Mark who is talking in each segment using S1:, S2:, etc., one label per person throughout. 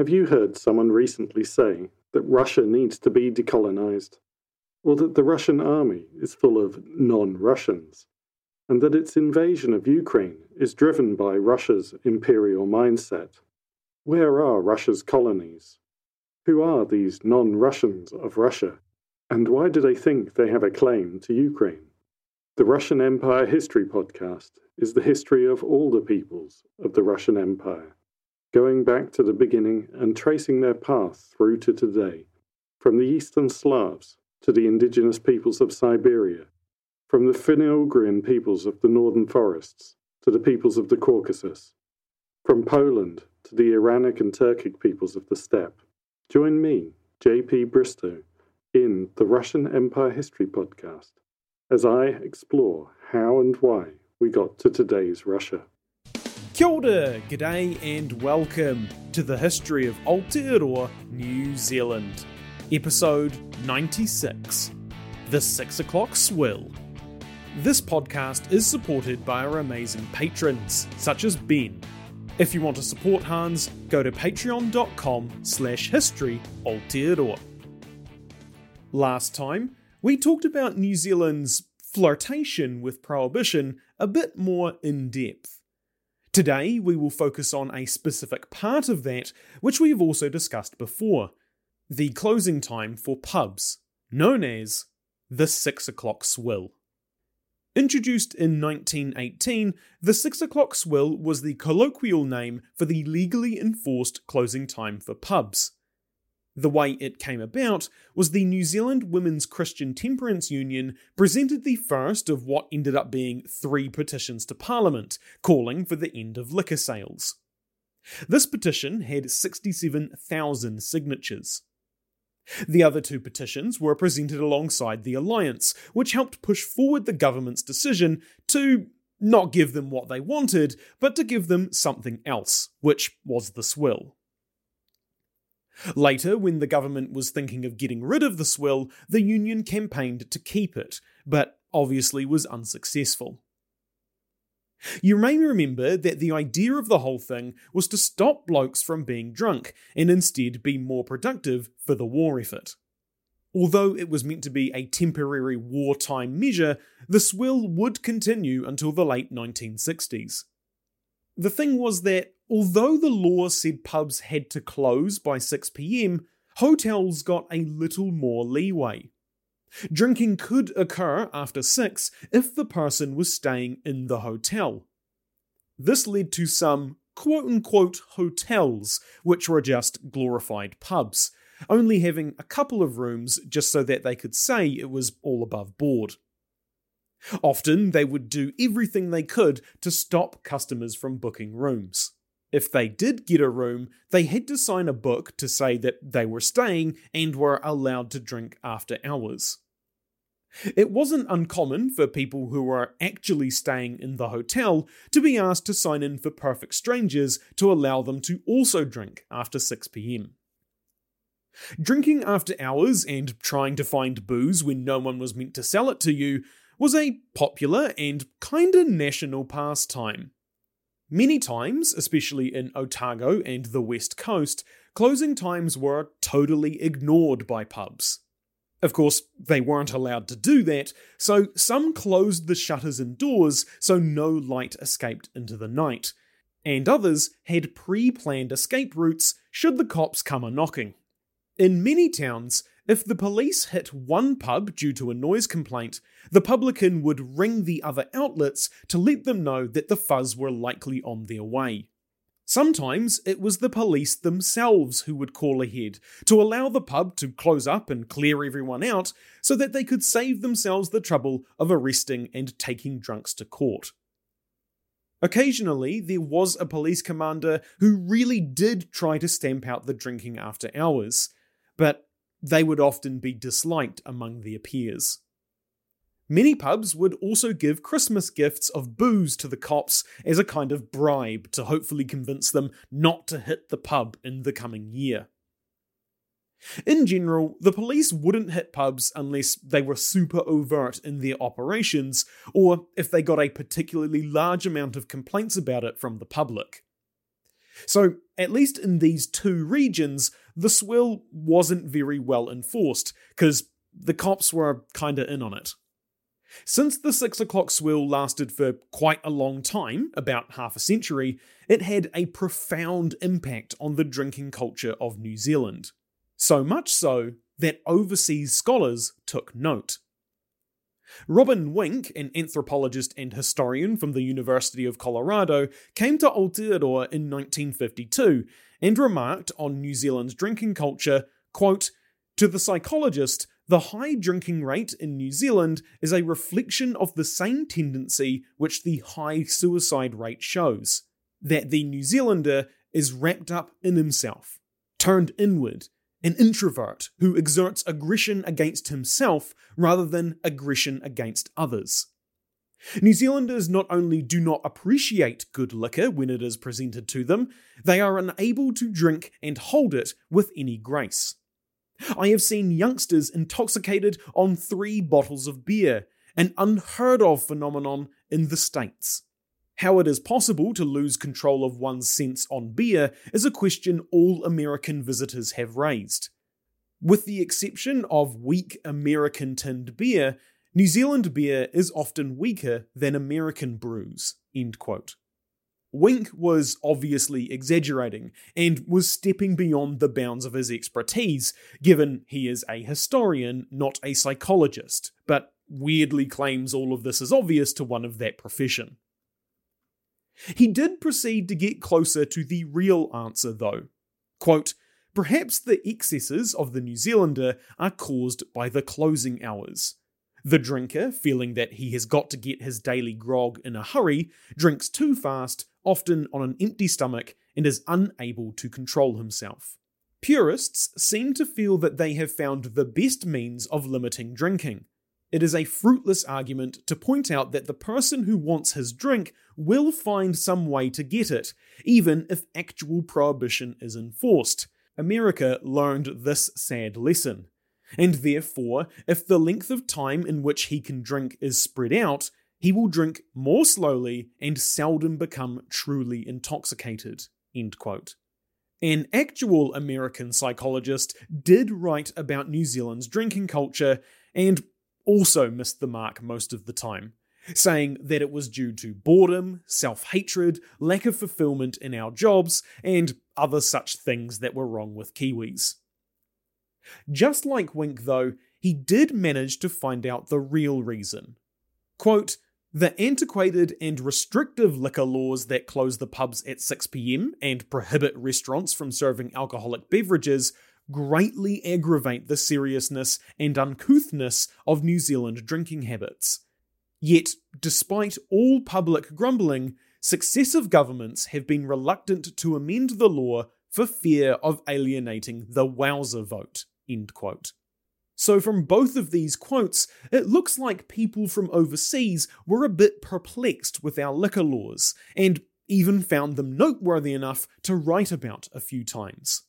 S1: Have you heard someone recently say that Russia needs to be decolonized? Or that the Russian army is full of non Russians? And that its invasion of Ukraine is driven by Russia's imperial mindset? Where are Russia's colonies? Who are these non Russians of Russia? And why do they think they have a claim to Ukraine? The Russian Empire History Podcast is the history of all the peoples of the Russian Empire going back to the beginning and tracing their path through to today, from the Eastern Slavs to the indigenous peoples of Siberia, from the Finno-Ugrian peoples of the northern forests to the peoples of the Caucasus, from Poland to the Iranic and Turkic peoples of the steppe. Join me, JP Bristow, in the Russian Empire History Podcast as I explore how and why we got to today's Russia.
S2: Kia ora, g'day, and welcome to the history of Aotearoa, New Zealand. Episode 96 The Six O'Clock Swill. This podcast is supported by our amazing patrons, such as Ben. If you want to support HANZ, go to patreon.com slash history Aotearoa. Last time, we talked about New Zealand's flirtation with prohibition a bit more in depth. Today, we will focus on a specific part of that, which we have also discussed before the closing time for pubs, known as the 6 o'clock swill. Introduced in 1918, the 6 o'clock swill was the colloquial name for the legally enforced closing time for pubs. The way it came about was the New Zealand Women's Christian Temperance Union presented the first of what ended up being three petitions to Parliament, calling for the end of liquor sales. This petition had 67,000 signatures. The other two petitions were presented alongside the Alliance, which helped push forward the government's decision to not give them what they wanted, but to give them something else, which was the swill. Later, when the government was thinking of getting rid of the swill, the union campaigned to keep it, but obviously was unsuccessful. You may remember that the idea of the whole thing was to stop blokes from being drunk and instead be more productive for the war effort. Although it was meant to be a temporary wartime measure, the swill would continue until the late 1960s. The thing was that although the law said pubs had to close by 6 pm, hotels got a little more leeway. Drinking could occur after 6 if the person was staying in the hotel. This led to some quote unquote hotels, which were just glorified pubs, only having a couple of rooms just so that they could say it was all above board. Often they would do everything they could to stop customers from booking rooms. If they did get a room, they had to sign a book to say that they were staying and were allowed to drink after hours. It wasn't uncommon for people who were actually staying in the hotel to be asked to sign in for perfect strangers to allow them to also drink after 6 pm. Drinking after hours and trying to find booze when no one was meant to sell it to you was a popular and kinda national pastime. Many times, especially in Otago and the West Coast, closing times were totally ignored by pubs. Of course, they weren't allowed to do that, so some closed the shutters and doors so no light escaped into the night, and others had pre planned escape routes should the cops come a knocking. In many towns, if the police hit one pub due to a noise complaint, the publican would ring the other outlets to let them know that the fuzz were likely on their way. Sometimes it was the police themselves who would call ahead to allow the pub to close up and clear everyone out so that they could save themselves the trouble of arresting and taking drunks to court. Occasionally, there was a police commander who really did try to stamp out the drinking after hours, but they would often be disliked among their peers. Many pubs would also give Christmas gifts of booze to the cops as a kind of bribe to hopefully convince them not to hit the pub in the coming year. In general, the police wouldn't hit pubs unless they were super overt in their operations, or if they got a particularly large amount of complaints about it from the public. So, at least in these two regions, the swill wasn't very well enforced, because the cops were kinda in on it. Since the 6 o'clock swill lasted for quite a long time, about half a century, it had a profound impact on the drinking culture of New Zealand. So much so that overseas scholars took note. Robin Wink, an anthropologist and historian from the University of Colorado, came to Aotearoa in 1952 and remarked on New Zealand's drinking culture, quote, To the psychologist, the high drinking rate in New Zealand is a reflection of the same tendency which the high suicide rate shows that the New Zealander is wrapped up in himself, turned inward, an introvert who exerts aggression against himself rather than aggression against others. New Zealanders not only do not appreciate good liquor when it is presented to them, they are unable to drink and hold it with any grace. I have seen youngsters intoxicated on three bottles of beer, an unheard of phenomenon in the States. How it is possible to lose control of one's sense on beer is a question all American visitors have raised. With the exception of weak American tinned beer, New Zealand beer is often weaker than American brews. Wink was obviously exaggerating and was stepping beyond the bounds of his expertise, given he is a historian, not a psychologist, but weirdly claims all of this is obvious to one of that profession. He did proceed to get closer to the real answer, though. Quote, Perhaps the excesses of the New Zealander are caused by the closing hours. The drinker, feeling that he has got to get his daily grog in a hurry, drinks too fast, often on an empty stomach, and is unable to control himself. Purists seem to feel that they have found the best means of limiting drinking. It is a fruitless argument to point out that the person who wants his drink will find some way to get it, even if actual prohibition is enforced. America learned this sad lesson. And therefore, if the length of time in which he can drink is spread out, he will drink more slowly and seldom become truly intoxicated. An actual American psychologist did write about New Zealand's drinking culture and also missed the mark most of the time, saying that it was due to boredom, self hatred, lack of fulfillment in our jobs, and other such things that were wrong with Kiwis. Just like Wink, though, he did manage to find out the real reason. Quote, the antiquated and restrictive liquor laws that close the pubs at 6pm and prohibit restaurants from serving alcoholic beverages greatly aggravate the seriousness and uncouthness of New Zealand drinking habits. Yet, despite all public grumbling, successive governments have been reluctant to amend the law for fear of alienating the Wowser vote. So, from both of these quotes, it looks like people from overseas were a bit perplexed with our liquor laws, and even found them noteworthy enough to write about a few times.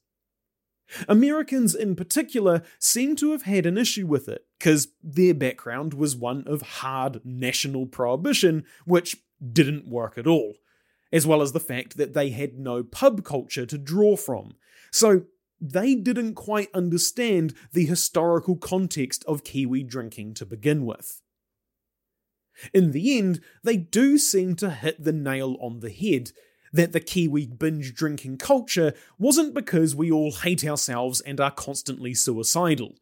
S2: Americans in particular seem to have had an issue with it, because their background was one of hard national prohibition, which didn't work at all, as well as the fact that they had no pub culture to draw from. So they didn't quite understand the historical context of Kiwi drinking to begin with. In the end, they do seem to hit the nail on the head that the Kiwi binge drinking culture wasn't because we all hate ourselves and are constantly suicidal.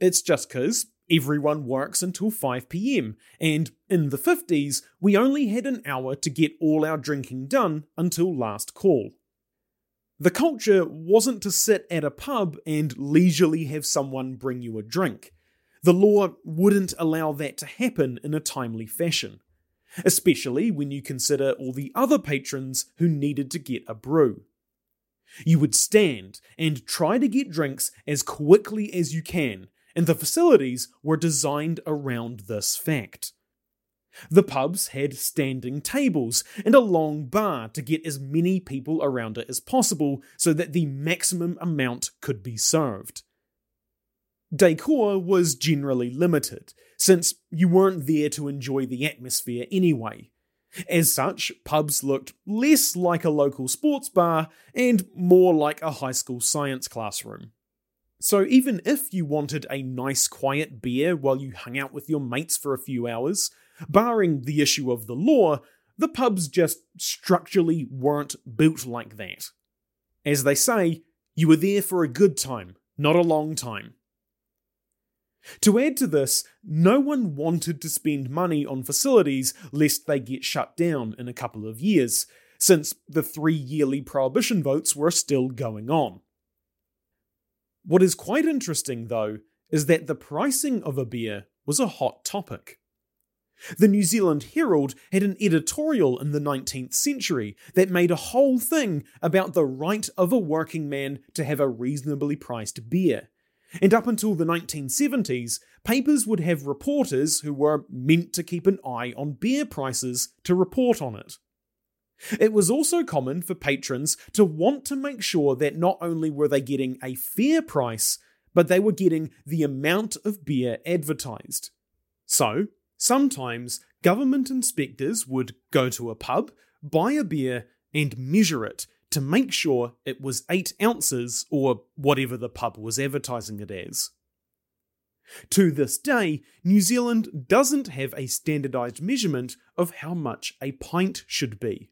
S2: It's just because everyone works until 5 pm, and in the 50s, we only had an hour to get all our drinking done until last call. The culture wasn't to sit at a pub and leisurely have someone bring you a drink. The law wouldn't allow that to happen in a timely fashion, especially when you consider all the other patrons who needed to get a brew. You would stand and try to get drinks as quickly as you can, and the facilities were designed around this fact. The pubs had standing tables and a long bar to get as many people around it as possible so that the maximum amount could be served. Decor was generally limited, since you weren't there to enjoy the atmosphere anyway. As such, pubs looked less like a local sports bar and more like a high school science classroom. So, even if you wanted a nice quiet beer while you hung out with your mates for a few hours, barring the issue of the law, the pubs just structurally weren't built like that. As they say, you were there for a good time, not a long time. To add to this, no one wanted to spend money on facilities lest they get shut down in a couple of years, since the three yearly prohibition votes were still going on. What is quite interesting, though, is that the pricing of a beer was a hot topic. The New Zealand Herald had an editorial in the 19th century that made a whole thing about the right of a working man to have a reasonably priced beer, and up until the 1970s, papers would have reporters who were meant to keep an eye on beer prices to report on it. It was also common for patrons to want to make sure that not only were they getting a fair price, but they were getting the amount of beer advertised. So, sometimes government inspectors would go to a pub, buy a beer, and measure it to make sure it was 8 ounces or whatever the pub was advertising it as. To this day, New Zealand doesn't have a standardised measurement of how much a pint should be.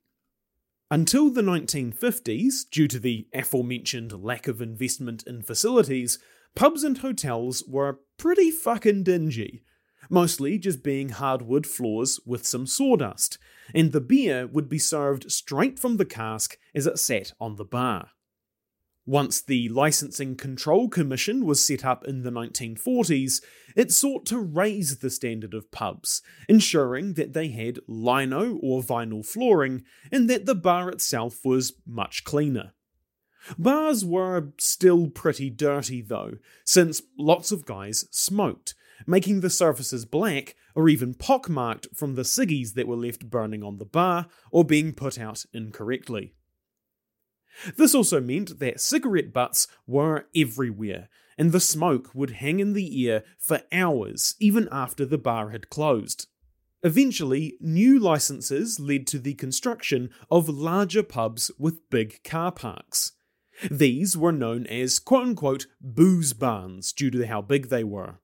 S2: Until the 1950s, due to the aforementioned lack of investment in facilities, pubs and hotels were pretty fucking dingy, mostly just being hardwood floors with some sawdust, and the beer would be served straight from the cask as it sat on the bar. Once the Licensing Control Commission was set up in the 1940s, it sought to raise the standard of pubs, ensuring that they had lino or vinyl flooring and that the bar itself was much cleaner. Bars were still pretty dirty though, since lots of guys smoked, making the surfaces black or even pockmarked from the ciggies that were left burning on the bar or being put out incorrectly. This also meant that cigarette butts were everywhere, and the smoke would hang in the air for hours even after the bar had closed. Eventually, new licenses led to the construction of larger pubs with big car parks. These were known as quote unquote booze barns due to how big they were.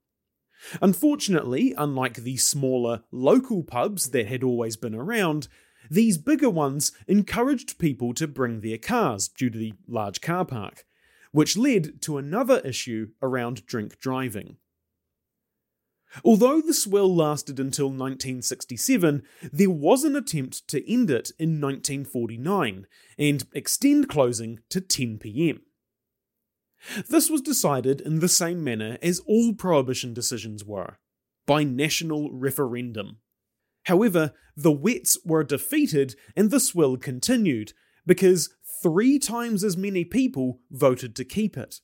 S2: Unfortunately, unlike the smaller local pubs that had always been around, these bigger ones encouraged people to bring their cars due to the large car park, which led to another issue around drink driving. Although the swill lasted until 1967, there was an attempt to end it in 1949 and extend closing to 10 pm. This was decided in the same manner as all prohibition decisions were by national referendum. However, the Wets were defeated and the swill continued because three times as many people voted to keep it.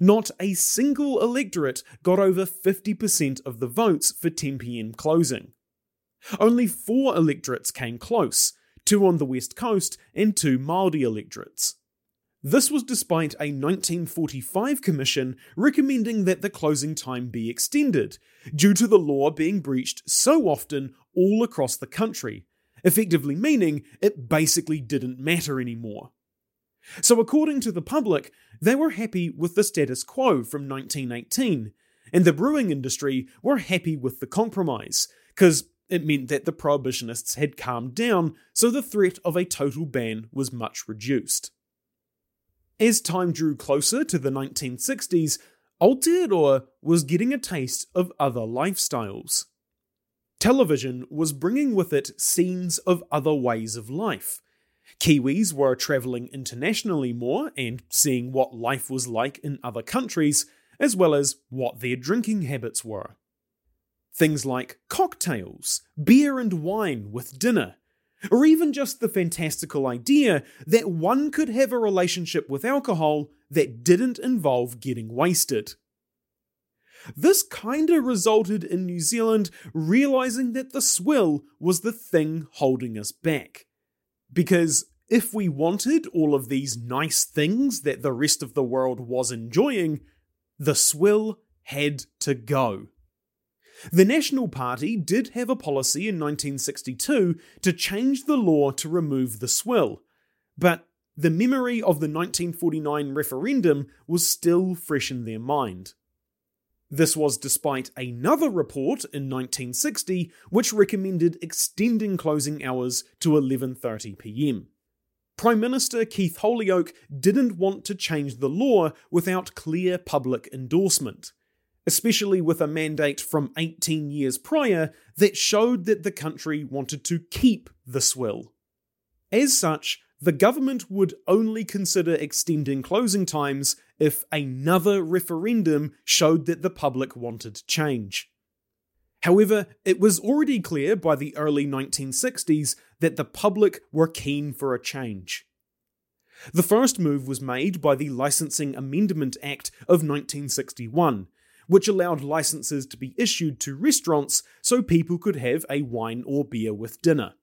S2: Not a single electorate got over 50% of the votes for 10pm closing. Only four electorates came close two on the west coast and two Māori electorates. This was despite a 1945 commission recommending that the closing time be extended, due to the law being breached so often all across the country, effectively meaning it basically didn't matter anymore. So, according to the public, they were happy with the status quo from 1918, and the brewing industry were happy with the compromise, because it meant that the prohibitionists had calmed down, so the threat of a total ban was much reduced. As time drew closer to the 1960s, Aotearoa was getting a taste of other lifestyles. Television was bringing with it scenes of other ways of life. Kiwis were travelling internationally more and seeing what life was like in other countries, as well as what their drinking habits were. Things like cocktails, beer and wine with dinner, or even just the fantastical idea that one could have a relationship with alcohol that didn't involve getting wasted. This kinda resulted in New Zealand realizing that the swill was the thing holding us back. Because if we wanted all of these nice things that the rest of the world was enjoying, the swill had to go. The National Party did have a policy in 1962 to change the law to remove the swill, but the memory of the 1949 referendum was still fresh in their mind. This was despite another report in 1960 which recommended extending closing hours to 11:30 p.m. Prime Minister Keith Holyoake didn't want to change the law without clear public endorsement, especially with a mandate from 18 years prior that showed that the country wanted to keep the swill. As such, the government would only consider extending closing times if another referendum showed that the public wanted change. However, it was already clear by the early 1960s that the public were keen for a change. The first move was made by the Licensing Amendment Act of 1961, which allowed licenses to be issued to restaurants so people could have a wine or beer with dinner.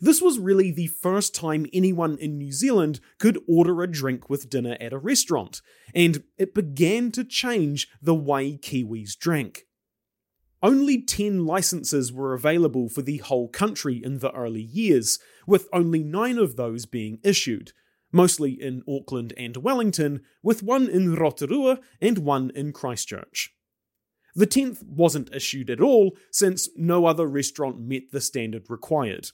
S2: This was really the first time anyone in New Zealand could order a drink with dinner at a restaurant, and it began to change the way Kiwis drank. Only 10 licenses were available for the whole country in the early years, with only 9 of those being issued, mostly in Auckland and Wellington, with one in Rotorua and one in Christchurch. The 10th wasn't issued at all, since no other restaurant met the standard required.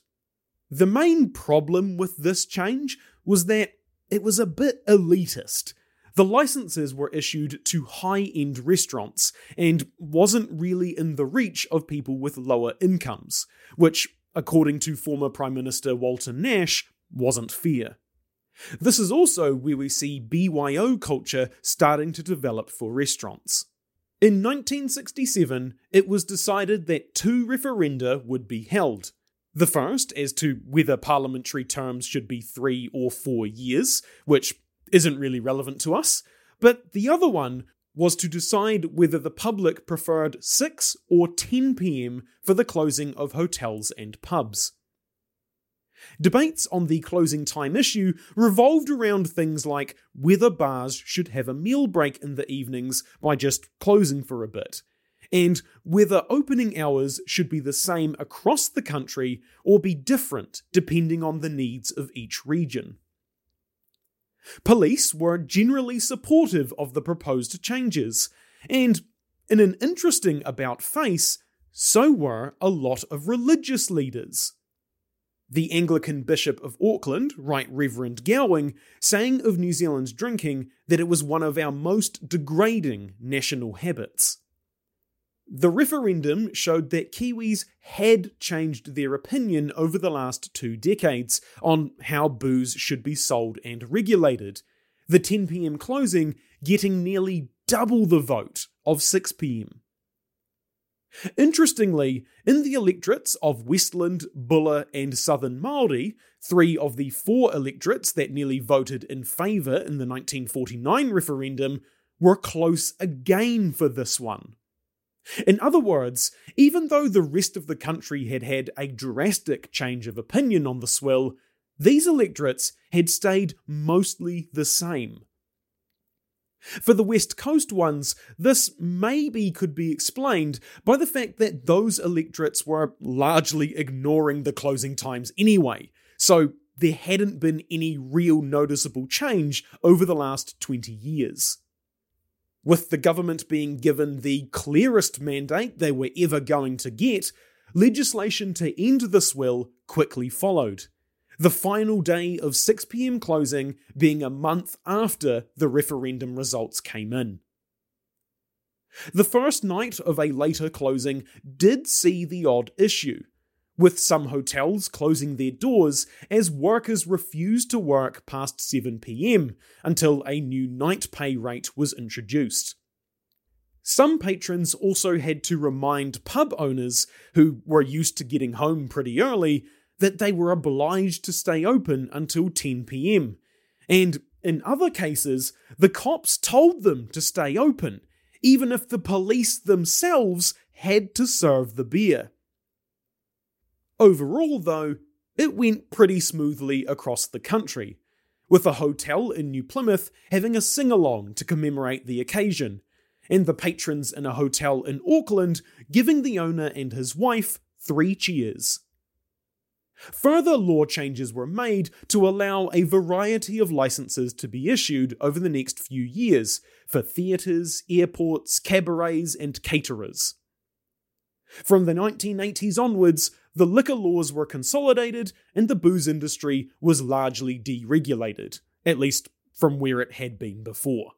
S2: The main problem with this change was that it was a bit elitist. The licenses were issued to high end restaurants and wasn't really in the reach of people with lower incomes, which, according to former Prime Minister Walter Nash, wasn't fair. This is also where we see BYO culture starting to develop for restaurants. In 1967, it was decided that two referenda would be held the first as to whether parliamentary terms should be three or four years, which isn't really relevant to us, but the other one was to decide whether the public preferred 6 or 10 pm for the closing of hotels and pubs. Debates on the closing time issue revolved around things like whether bars should have a meal break in the evenings by just closing for a bit, and whether opening hours should be the same across the country or be different depending on the needs of each region. Police were generally supportive of the proposed changes, and in an interesting about face, so were a lot of religious leaders. The Anglican Bishop of Auckland, Right Reverend Gowing, saying of New Zealand's drinking that it was one of our most degrading national habits. The referendum showed that Kiwis had changed their opinion over the last two decades on how booze should be sold and regulated, the 10pm closing getting nearly double the vote of 6pm. Interestingly, in the electorates of Westland, Buller, and Southern Māori, three of the four electorates that nearly voted in favour in the 1949 referendum were close again for this one. In other words, even though the rest of the country had had a drastic change of opinion on the swill, these electorates had stayed mostly the same. For the West Coast ones, this maybe could be explained by the fact that those electorates were largely ignoring the closing times anyway, so there hadn't been any real noticeable change over the last 20 years with the government being given the clearest mandate they were ever going to get, legislation to end the swill quickly followed. The final day of 6pm closing being a month after the referendum results came in. The first night of a later closing did see the odd issue, with some hotels closing their doors as workers refused to work past 7pm until a new night pay rate was introduced. Some patrons also had to remind pub owners, who were used to getting home pretty early, that they were obliged to stay open until 10pm. And in other cases, the cops told them to stay open, even if the police themselves had to serve the beer. Overall, though, it went pretty smoothly across the country, with a hotel in New Plymouth having a sing along to commemorate the occasion, and the patrons in a hotel in Auckland giving the owner and his wife three cheers. Further law changes were made to allow a variety of licenses to be issued over the next few years for theatres, airports, cabarets, and caterers. From the 1980s onwards, the liquor laws were consolidated and the booze industry was largely deregulated, at least from where it had been before.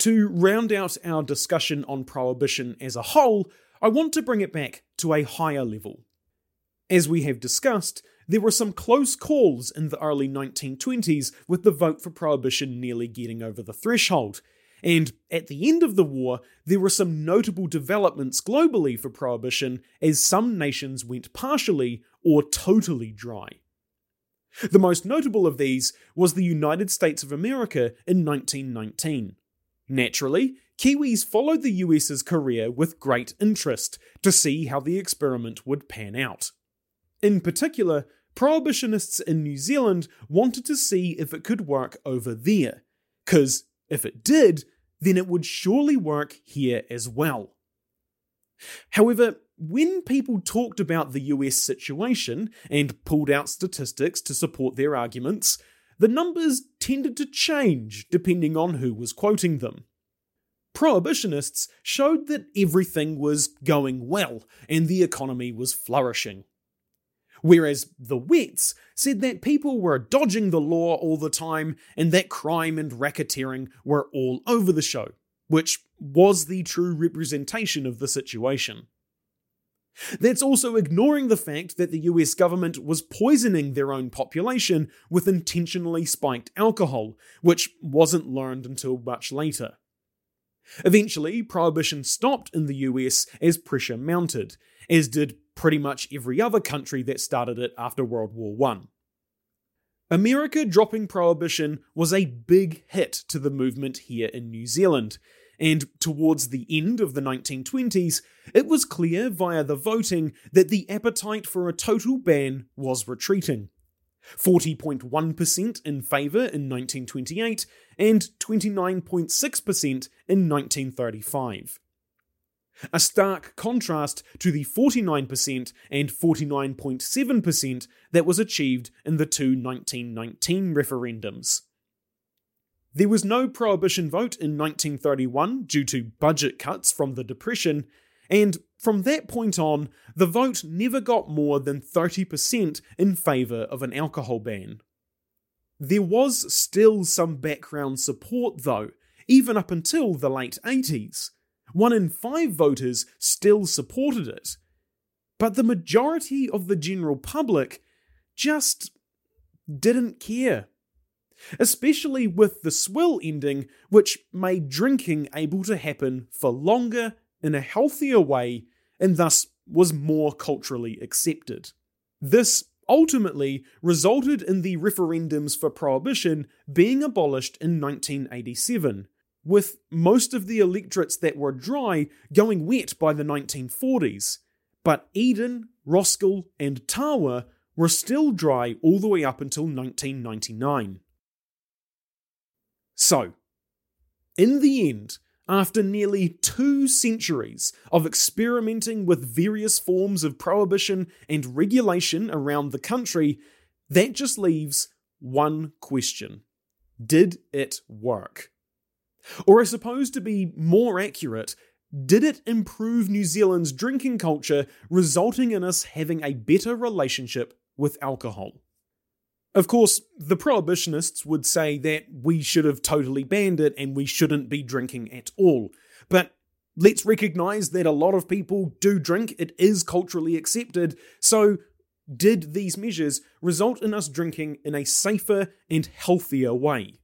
S2: To round out our discussion on prohibition as a whole, I want to bring it back to a higher level. As we have discussed, there were some close calls in the early 1920s with the vote for prohibition nearly getting over the threshold. And at the end of the war, there were some notable developments globally for prohibition as some nations went partially or totally dry. The most notable of these was the United States of America in 1919. Naturally, Kiwis followed the US's career with great interest to see how the experiment would pan out. In particular, prohibitionists in New Zealand wanted to see if it could work over there, because if it did, then it would surely work here as well. However, when people talked about the US situation and pulled out statistics to support their arguments, the numbers tended to change depending on who was quoting them. Prohibitionists showed that everything was going well and the economy was flourishing whereas the wets said that people were dodging the law all the time and that crime and racketeering were all over the show, which was the true representation of the situation. That's also ignoring the fact that the US government was poisoning their own population with intentionally spiked alcohol, which wasn't learned until much later. Eventually, prohibition stopped in the US as pressure mounted, as did pretty much every other country that started it after World War I. America dropping prohibition was a big hit to the movement here in New Zealand, and towards the end of the 1920s, it was clear via the voting that the appetite for a total ban was retreating. 40.1% in favour in 1928 and 29.6% in 1935 a stark contrast to the 49% and 49.7% that was achieved in the two 1919 referendums. There was no prohibition vote in 1931 due to budget cuts from the Depression, and from that point on, the vote never got more than 30% in favour of an alcohol ban. There was still some background support, though, even up until the late 80s. One in five voters still supported it. But the majority of the general public just didn't care. Especially with the swill ending, which made drinking able to happen for longer in a healthier way and thus was more culturally accepted. This ultimately resulted in the referendums for prohibition being abolished in 1987, with most of the electorates that were dry going wet by the 1940s. But Eden, Roskill, and Tawa were still dry all the way up until 1999. So, in the end, after nearly two centuries of experimenting with various forms of prohibition and regulation around the country, that just leaves one question Did it work? Or I suppose to be more accurate, did it improve New Zealand's drinking culture, resulting in us having a better relationship with alcohol? Of course, the prohibitionists would say that we should have totally banned it and we shouldn't be drinking at all. But let's recognise that a lot of people do drink, it is culturally accepted, so did these measures result in us drinking in a safer and healthier way?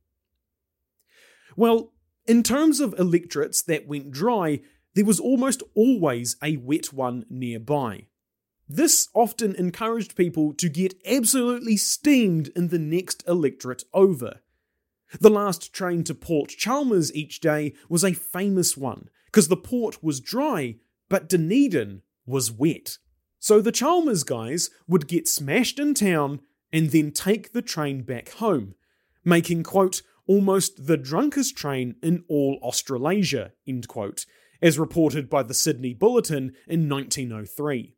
S2: Well, in terms of electorates that went dry, there was almost always a wet one nearby. This often encouraged people to get absolutely steamed in the next electorate over. The last train to Port Chalmers each day was a famous one, because the port was dry, but Dunedin was wet. So the Chalmers guys would get smashed in town and then take the train back home, making, quote, almost the drunkest train in all Australasia, end quote, as reported by the Sydney Bulletin in 1903.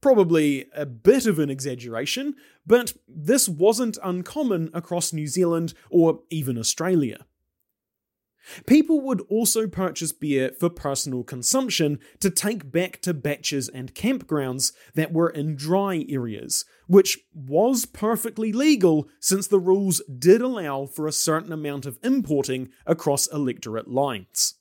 S2: Probably a bit of an exaggeration, but this wasn't uncommon across New Zealand or even Australia. People would also purchase beer for personal consumption to take back to baches and campgrounds that were in dry areas, which was perfectly legal since the rules did allow for a certain amount of importing across electorate lines.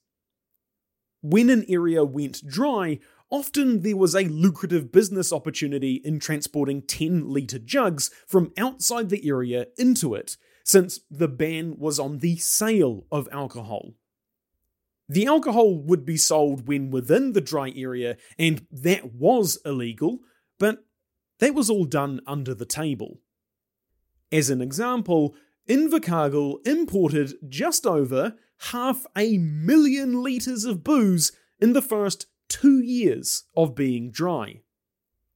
S2: When an area went dry, often there was a lucrative business opportunity in transporting 10 litre jugs from outside the area into it, since the ban was on the sale of alcohol. The alcohol would be sold when within the dry area, and that was illegal, but that was all done under the table. As an example, Invercargill imported just over half a million litres of booze in the first two years of being dry.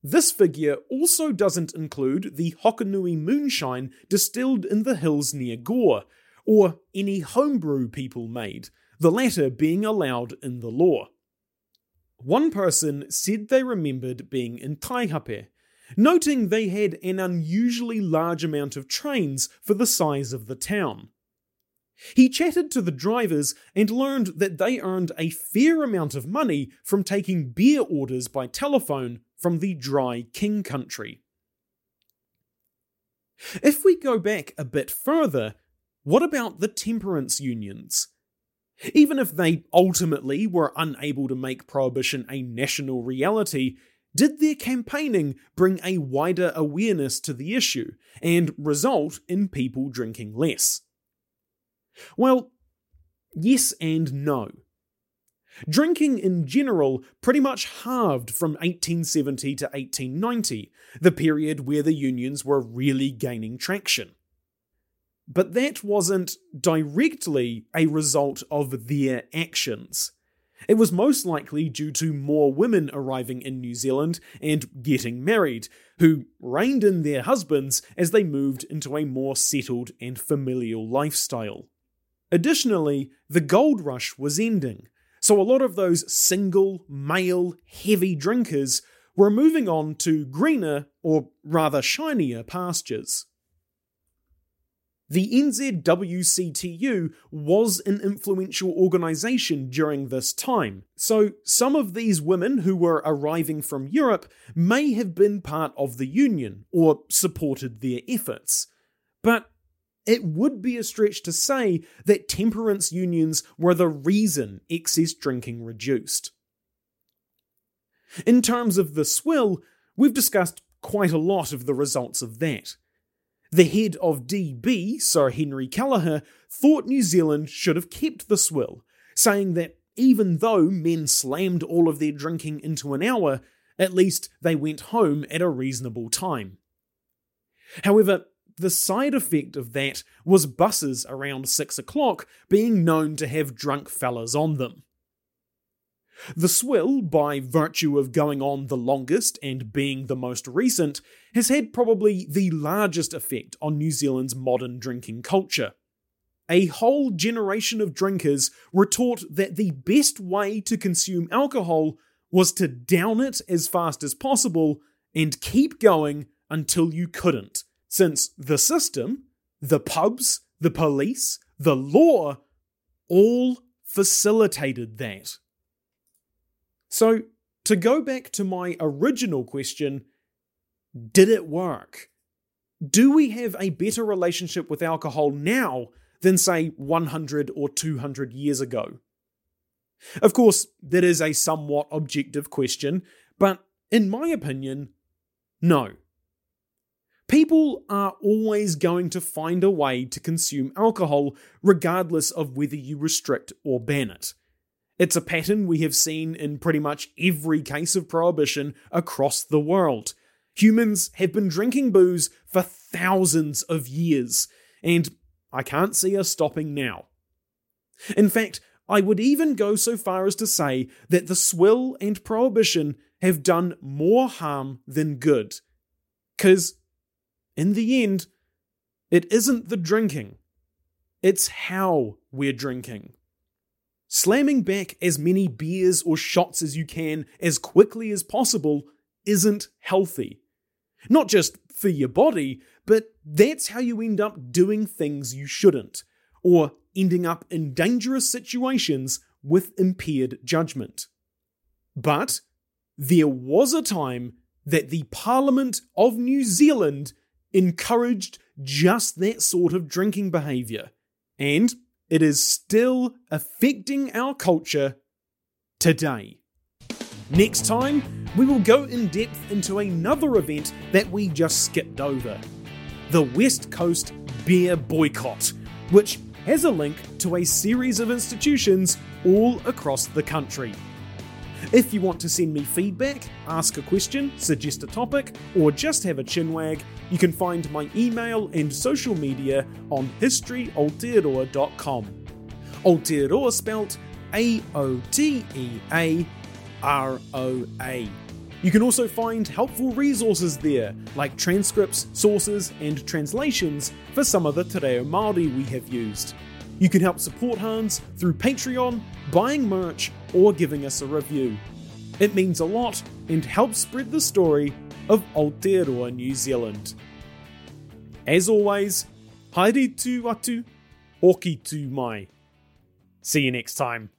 S2: This figure also doesn't include the Hokonui moonshine distilled in the hills near Gore, or any homebrew people made, the latter being allowed in the law. One person said they remembered being in Taihape, noting they had an unusually large amount of trains for the size of the town. He chatted to the drivers and learned that they earned a fair amount of money from taking beer orders by telephone from the dry King Country. If we go back a bit further, what about the temperance unions? Even if they ultimately were unable to make prohibition a national reality, did their campaigning bring a wider awareness to the issue and result in people drinking less? Well, yes and no. Drinking in general pretty much halved from 1870 to 1890, the period where the unions were really gaining traction. But that wasn't directly a result of their actions. It was most likely due to more women arriving in New Zealand and getting married, who reined in their husbands as they moved into a more settled and familial lifestyle. Additionally, the gold rush was ending, so a lot of those single, male, heavy drinkers were moving on to greener, or rather shinier, pastures. The NZWCTU was an influential organisation during this time, so some of these women who were arriving from Europe may have been part of the Union or supported their efforts. But it would be a stretch to say that temperance unions were the reason excess drinking reduced. In terms of the swill, we've discussed quite a lot of the results of that. The head of DB, Sir Henry Kelliher, thought New Zealand should have kept the swill, saying that even though men slammed all of their drinking into an hour, at least they went home at a reasonable time. However, the side effect of that was buses around six o'clock being known to have drunk fellas on them. The swill, by virtue of going on the longest and being the most recent, has had probably the largest effect on New Zealand's modern drinking culture. A whole generation of drinkers were taught that the best way to consume alcohol was to down it as fast as possible and keep going until you couldn't, since the system, the pubs, the police, the law, all facilitated that. So, to go back to my original question, did it work? Do we have a better relationship with alcohol now than, say, 100 or 200 years ago? Of course, that is a somewhat objective question, but in my opinion, no. People are always going to find a way to consume alcohol, regardless of whether you restrict or ban it. It's a pattern we have seen in pretty much every case of prohibition across the world. Humans have been drinking booze for thousands of years, and I can't see us stopping now. In fact, I would even go so far as to say that the swill and prohibition have done more harm than good. Because in the end, it isn't the drinking, it's how we're drinking. Slamming back as many beers or shots as you can as quickly as possible isn't healthy. Not just for your body, but that's how you end up doing things you shouldn't, or ending up in dangerous situations with impaired judgment. But there was a time that the Parliament of New Zealand encouraged just that sort of drinking behaviour, and it is still affecting our culture today. Next time, we will go in depth into another event that we just skipped over the West Coast Beer Boycott, which has a link to a series of institutions all across the country. If you want to send me feedback, ask a question, suggest a topic, or just have a chinwag, you can find my email and social media on historyaotearoa.com. Aotearoa spelt A O T E A R O A. You can also find helpful resources there, like transcripts, sources, and translations for some of the Te Reo Māori we have used. You can help support HANZ through Patreon, buying merch, or giving us a review. It means a lot and helps spread the story of Aotearoa New Zealand. As always, haere tu atu, hoki tu mai. See you next time.